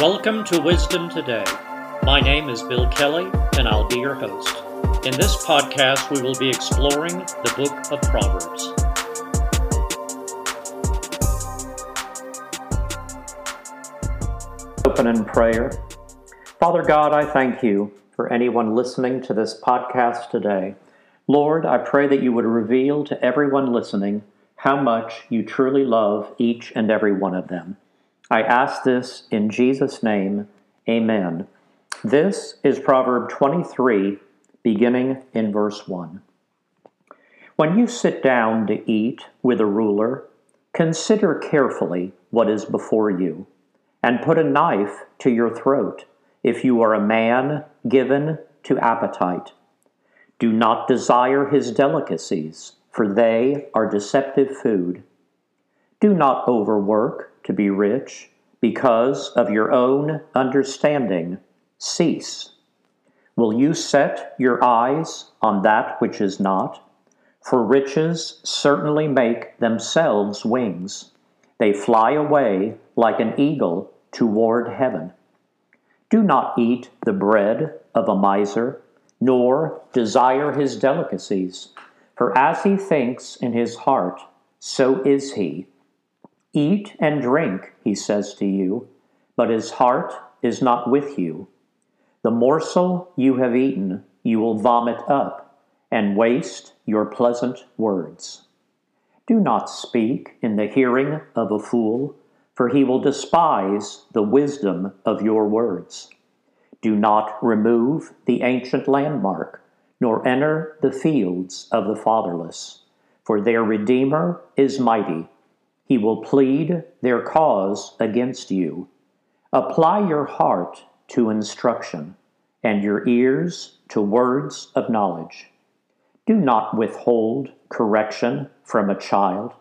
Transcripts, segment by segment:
Welcome to Wisdom Today. My name is Bill Kelley, and I'll be your host. In this podcast, we will be exploring the book of Proverbs. Open in prayer. Father God, I thank you for anyone listening to this podcast today. Lord, I pray that you would reveal to everyone listening how much you truly love each and every one of them. I ask this in Jesus' name. Amen. This is Proverb 23, beginning in verse 1. When you sit down to eat with a ruler, consider carefully what is before you, and put a knife to your throat if you are a man given to appetite. Do not desire his delicacies, for they are deceptive food. Do not overwork to be rich, because of your own understanding, cease. Will you set your eyes on that which is not? For riches certainly make themselves wings. They fly away like an eagle toward heaven. Do not eat the bread of a miser, nor desire his delicacies. For as he thinks in his heart, so is he. Eat and drink, he says to you, but his heart is not with you. The morsel you have eaten you will vomit up and waste your pleasant words. Do not speak in the hearing of a fool, for he will despise the wisdom of your words. Do not remove the ancient landmark, nor enter the fields of the fatherless, for their Redeemer is mighty he will plead their cause against you. Apply your heart to instruction, and your ears to words of knowledge. Do not withhold correction from a child,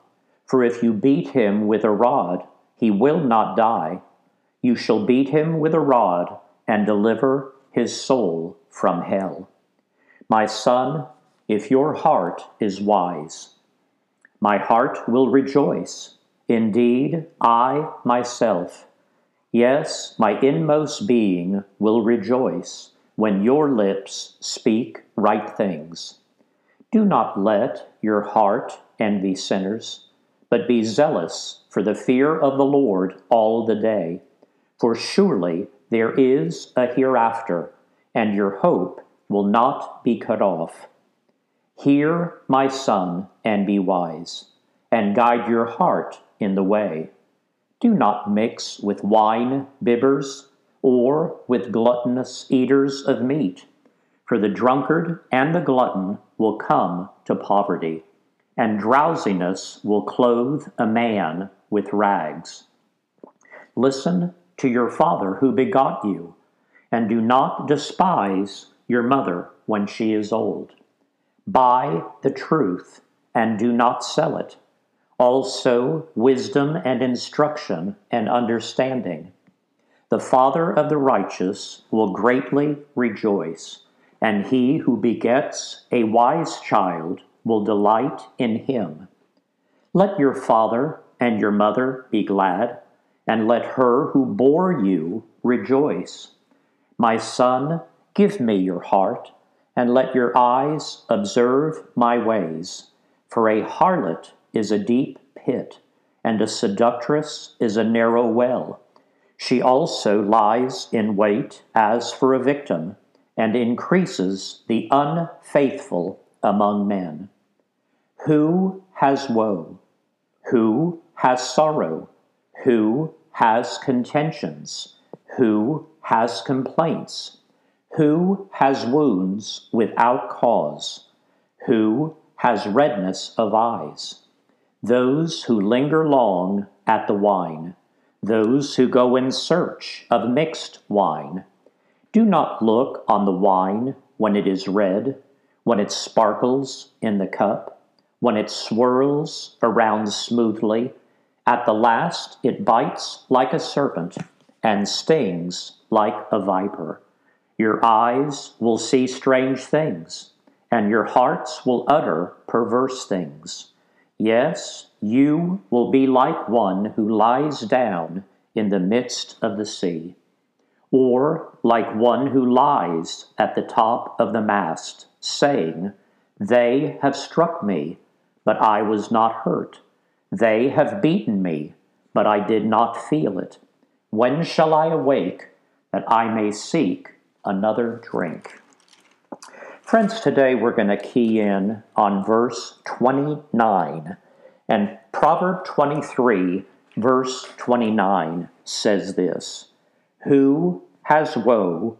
for if you beat him with a rod, he will not die. You shall beat him with a rod and deliver his soul from hell. My son, if your heart is wise, my heart will rejoice Indeed, I myself, yes, my inmost being will rejoice when your lips speak right things. Do not let your heart envy sinners, but be zealous for the fear of the Lord all the day. For surely there is a hereafter, and your hope will not be cut off. Hear, my son, and be wise, and guide your heart in the way. Do not mix with wine bibbers or with gluttonous eaters of meat, for the drunkard and the glutton will come to poverty, and drowsiness will clothe a man with rags. Listen to your father who begot you, and do not despise your mother when she is old. Buy the truth and do not sell it also wisdom and instruction and understanding. The father of the righteous will greatly rejoice, and he who begets a wise child will delight in him. Let your father and your mother be glad, and let her who bore you rejoice. My son, give me your heart, and let your eyes observe my ways. For a harlot is a deep pit, and a seductress is a narrow well. She also lies in wait as for a victim, and increases the unfaithful among men. Who has woe? Who has sorrow? Who has contentions? Who has complaints? Who has wounds without cause? Who has redness of eyes? Those who linger long at the wine, those who go in search of mixed wine. Do not look on the wine when it is red, when it sparkles in the cup, when it swirls around smoothly. At the last it bites like a serpent and stings like a viper. Your eyes will see strange things, and your hearts will utter perverse things. Yes, you will be like one who lies down in the midst of the sea. or like one who lies at the top of the mast, saying, They have struck me, but I was not hurt. They have beaten me, but I did not feel it. When shall I awake that I may seek another drink? Friends, today we're going to key in on verse 29. And Proverb 23, verse 29 says this Who has woe?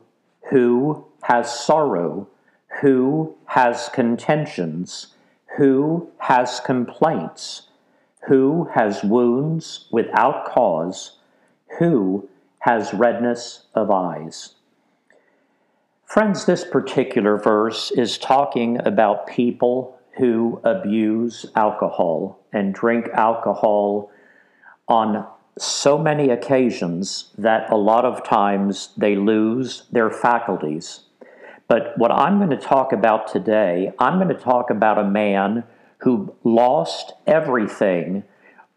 Who has sorrow? Who has contentions? Who has complaints? Who has wounds without cause? Who has redness of eyes? Friends, this particular verse is talking about people who abuse alcohol and drink alcohol on so many occasions that a lot of times they lose their faculties. But what I'm going to talk about today, I'm going to talk about a man who lost everything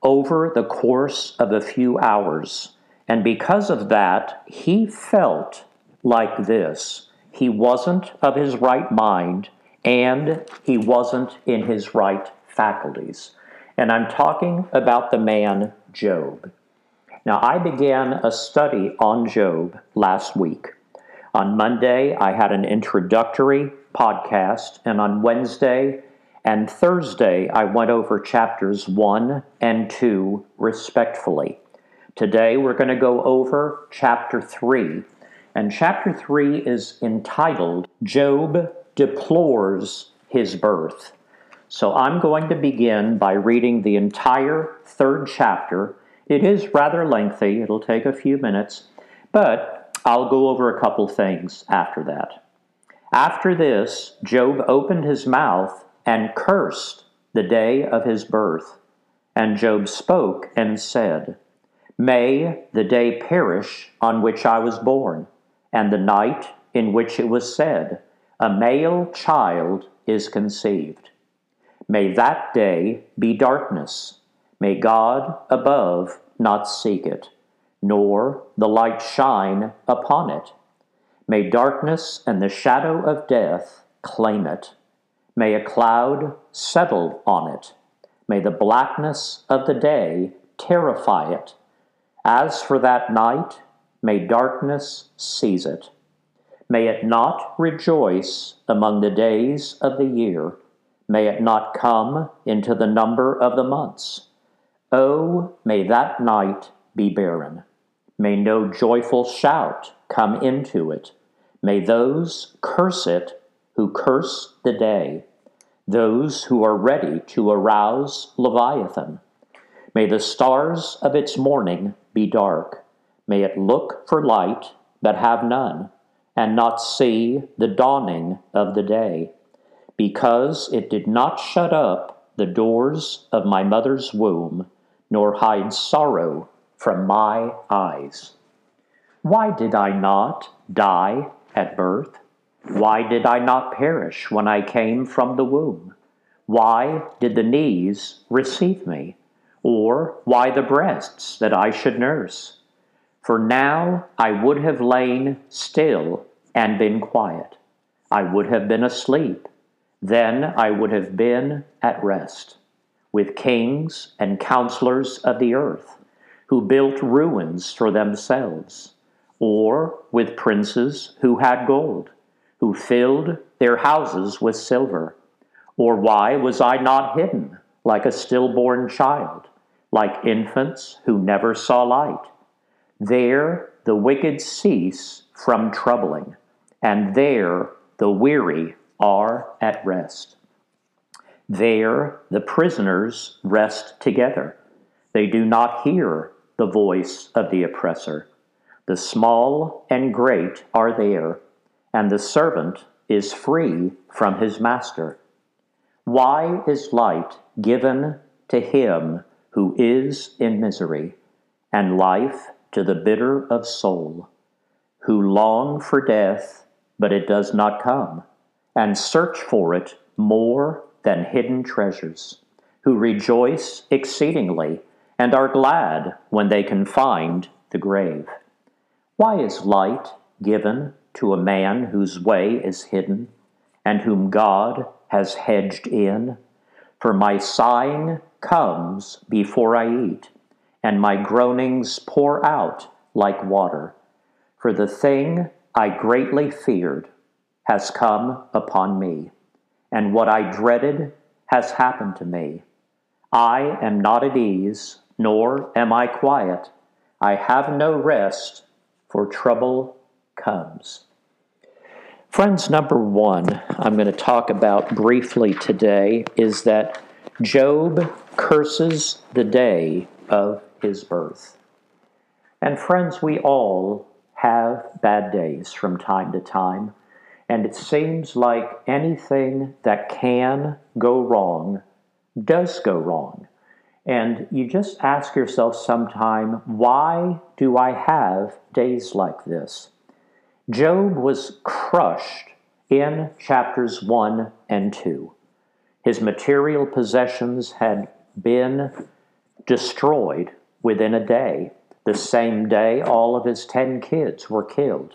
over the course of a few hours. And because of that, he felt like this he wasn't of his right mind and he wasn't in his right faculties. And I'm talking about the man Job. Now, I began a study on Job last week. On Monday, I had an introductory podcast, and on Wednesday and Thursday, I went over chapters 1 and 2 respectfully. Today, we're going to go over chapter 3 and chapter 3 is entitled Job Deplores His Birth. So I'm going to begin by reading the entire third chapter. It is rather lengthy, it'll take a few minutes, but I'll go over a couple things after that. After this, Job opened his mouth and cursed the day of his birth. And Job spoke and said, May the day perish on which I was born and the night in which it was said, A male child is conceived. May that day be darkness. May God above not seek it, nor the light shine upon it. May darkness and the shadow of death claim it. May a cloud settle on it. May the blackness of the day terrify it. As for that night, May darkness seize it. May it not rejoice among the days of the year. May it not come into the number of the months. Oh, may that night be barren. May no joyful shout come into it. May those curse it who curse the day, those who are ready to arouse Leviathan. May the stars of its morning be dark May it look for light, but have none, and not see the dawning of the day, because it did not shut up the doors of my mother's womb, nor hide sorrow from my eyes. Why did I not die at birth? Why did I not perish when I came from the womb? Why did the knees receive me? Or why the breasts that I should nurse? For now I would have lain still and been quiet. I would have been asleep. Then I would have been at rest with kings and counselors of the earth who built ruins for themselves, or with princes who had gold, who filled their houses with silver. Or why was I not hidden like a stillborn child, like infants who never saw light? There the wicked cease from troubling, and there the weary are at rest. There the prisoners rest together. They do not hear the voice of the oppressor. The small and great are there, and the servant is free from his master. Why is light given to him who is in misery, and life to the bitter of soul, who long for death, but it does not come, and search for it more than hidden treasures, who rejoice exceedingly and are glad when they can find the grave. Why is light given to a man whose way is hidden, and whom God has hedged in? For my sighing comes before I eat, and my groanings pour out like water. For the thing I greatly feared has come upon me, and what I dreaded has happened to me. I am not at ease, nor am I quiet. I have no rest, for trouble comes. Friends, number one, I'm going to talk about briefly today is that Job curses the day of his birth. And friends, we all have bad days from time to time, and it seems like anything that can go wrong does go wrong. And you just ask yourself sometime, why do I have days like this? Job was crushed in chapters 1 and 2. His material possessions had been destroyed within a day. The same day, all of his 10 kids were killed.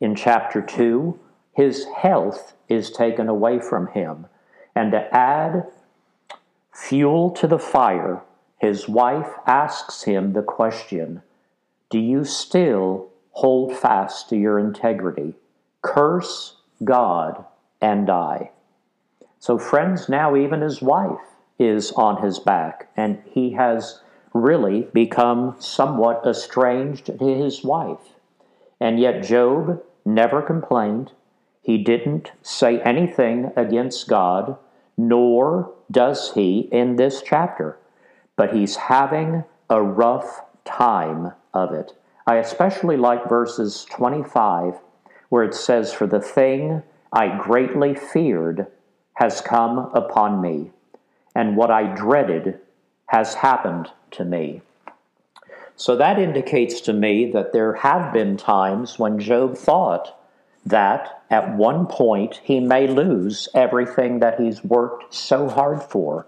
In chapter 2, his health is taken away from him. And to add fuel to the fire, his wife asks him the question Do you still hold fast to your integrity? Curse God and die. So, friends, now even his wife is on his back, and he has really become somewhat estranged to his wife. And yet, Job never complained. He didn't say anything against God, nor does he in this chapter. But he's having a rough time of it. I especially like verses 25, where it says, For the thing I greatly feared has come upon me, and what I dreaded has happened to me. So that indicates to me that there have been times when Job thought that at one point he may lose everything that he's worked so hard for.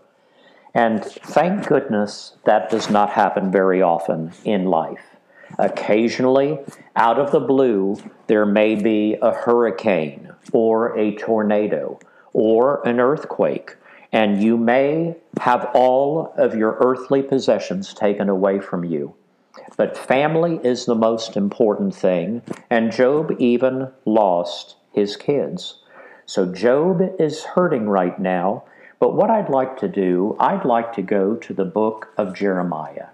And thank goodness that does not happen very often in life. Occasionally, out of the blue, there may be a hurricane or a tornado or an earthquake, and you may have all of your earthly possessions taken away from you. But family is the most important thing, and Job even lost his kids. So Job is hurting right now, but what I'd like to do, I'd like to go to the book of Jeremiah.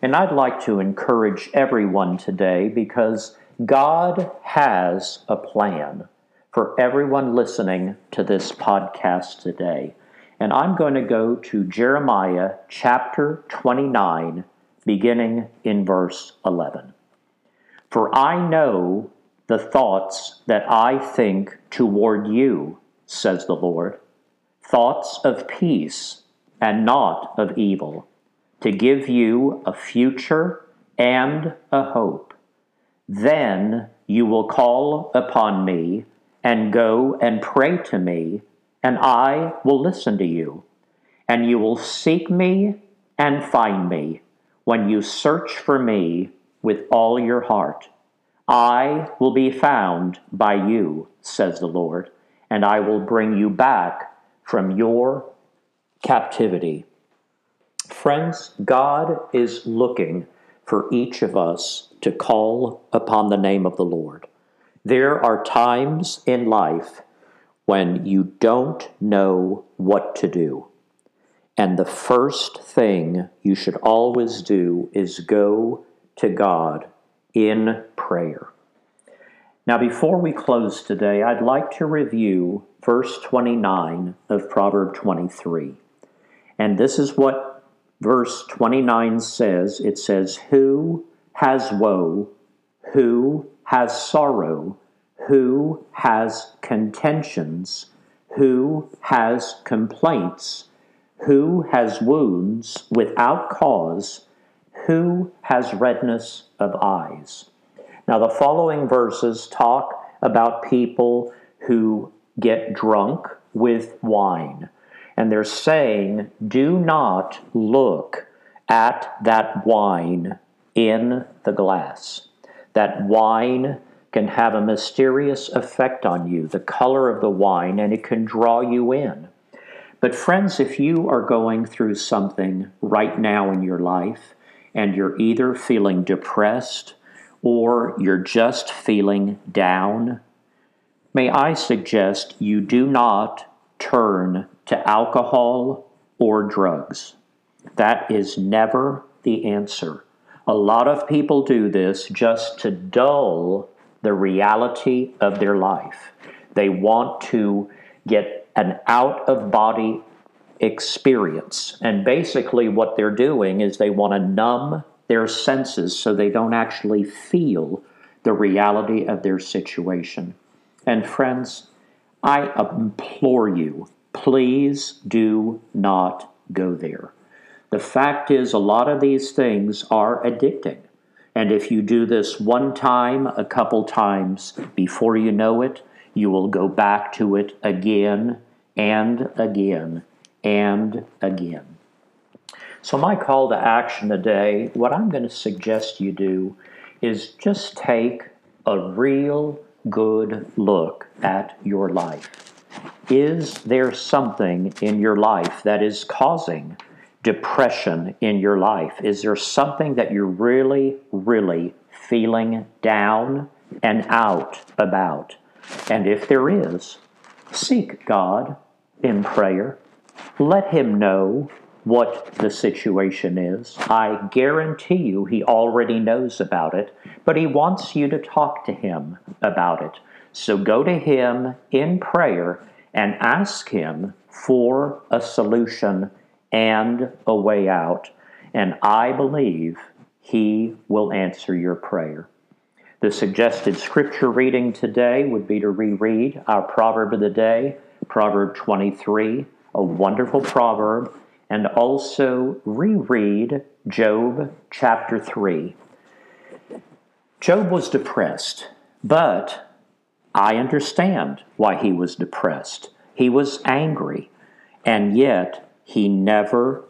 And I'd like to encourage everyone today because God has a plan for everyone listening to this podcast today. And I'm going to go to Jeremiah chapter 29, beginning in verse 11. For I know the thoughts that I think toward you, says the Lord, thoughts of peace and not of evil to give you a future and a hope. Then you will call upon me and go and pray to me, and I will listen to you. And you will seek me and find me when you search for me with all your heart. I will be found by you, says the Lord, and I will bring you back from your captivity. Friends, God is looking for each of us to call upon the name of the Lord. There are times in life when you don't know what to do. And the first thing you should always do is go to God in prayer. Now, before we close today, I'd like to review verse 29 of Proverb 23. And this is what verse 29 says it says, Who has woe? Who has sorrow? Who has contentions? Who has complaints? Who has wounds without cause? Who has redness of eyes? Now, the following verses talk about people who get drunk with wine and they're saying, do not look at that wine in the glass. that wine can have a mysterious effect on you, the color of the wine, and it can draw you in. But, friends, if you are going through something right now in your life and you're either feeling depressed or you're just feeling down, may I suggest you do not turn to alcohol or drugs. That is never the answer. A lot of people do this just to dull the reality of their life. They want to get an out of body experience. And basically, what they're doing is they want to numb their senses so they don't actually feel the reality of their situation. And, friends, I implore you, please do not go there. The fact is, a lot of these things are addicting. And if you do this one time, a couple times, before you know it, you will go back to it again and again and again. So, my call to action today, what I'm going to suggest you do is just take a real good look at your life. Is there something in your life that is causing depression in your life? Is there something that you're really, really feeling down and out about? And if there is, seek God in prayer. Let Him know what the situation is. I guarantee you He already knows about it, but He wants you to talk to Him about it. So go to Him in prayer and ask Him for a solution and a way out. And I believe He will answer your prayer. The suggested scripture reading today would be to reread our proverb of the day, Proverb 23, a wonderful proverb, and also reread Job chapter 3. Job was depressed, but I understand why he was depressed. He was angry, and yet he never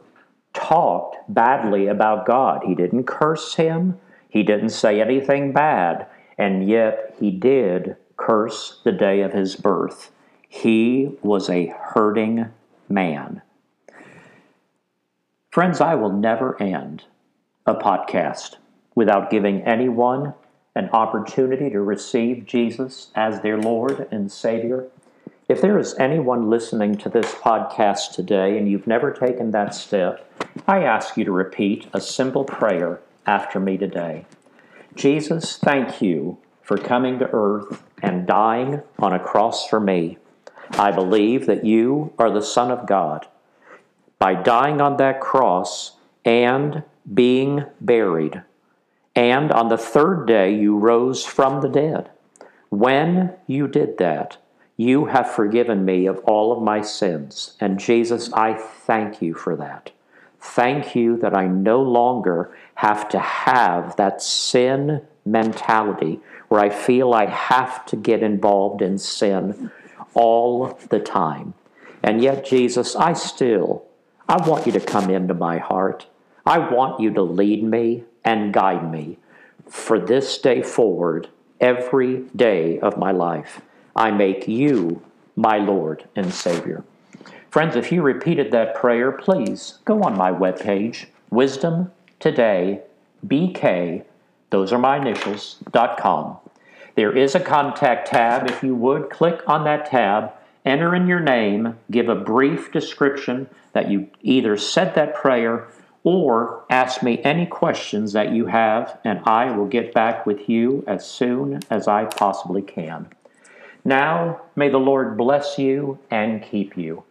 talked badly about God. He didn't curse him, he didn't say anything bad, and yet he did curse the day of his birth. He was a hurting man. Friends, I will never end a podcast without giving anyone an opportunity to receive Jesus as their Lord and Savior if there is anyone listening to this podcast today and you've never taken that step, I ask you to repeat a simple prayer after me today. Jesus, thank you for coming to earth and dying on a cross for me. I believe that you are the Son of God. By dying on that cross and being buried, and on the third day you rose from the dead. When you did that, you have forgiven me of all of my sins. And Jesus, I thank you for that. Thank you that I no longer have to have that sin mentality where I feel I have to get involved in sin all the time. And yet, Jesus, I still, I want you to come into my heart. I want you to lead me and guide me for this day forward, every day of my life. I make you my Lord and Savior. Friends, if you repeated that prayer, please go on my webpage, Wisdom Today BK, those are my initials, dot com. There is a contact tab. If you would, click on that tab, enter in your name, give a brief description that you either said that prayer or ask me any questions that you have, and I will get back with you as soon as I possibly can. Now may the Lord bless you and keep you.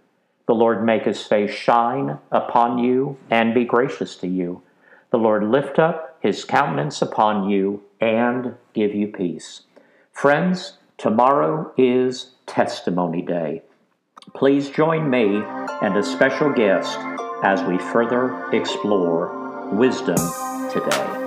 The Lord make his face shine upon you and be gracious to you. The Lord lift up his countenance upon you and give you peace. Friends, tomorrow is Testimony Day. Please join me and a special guest as we further explore wisdom today.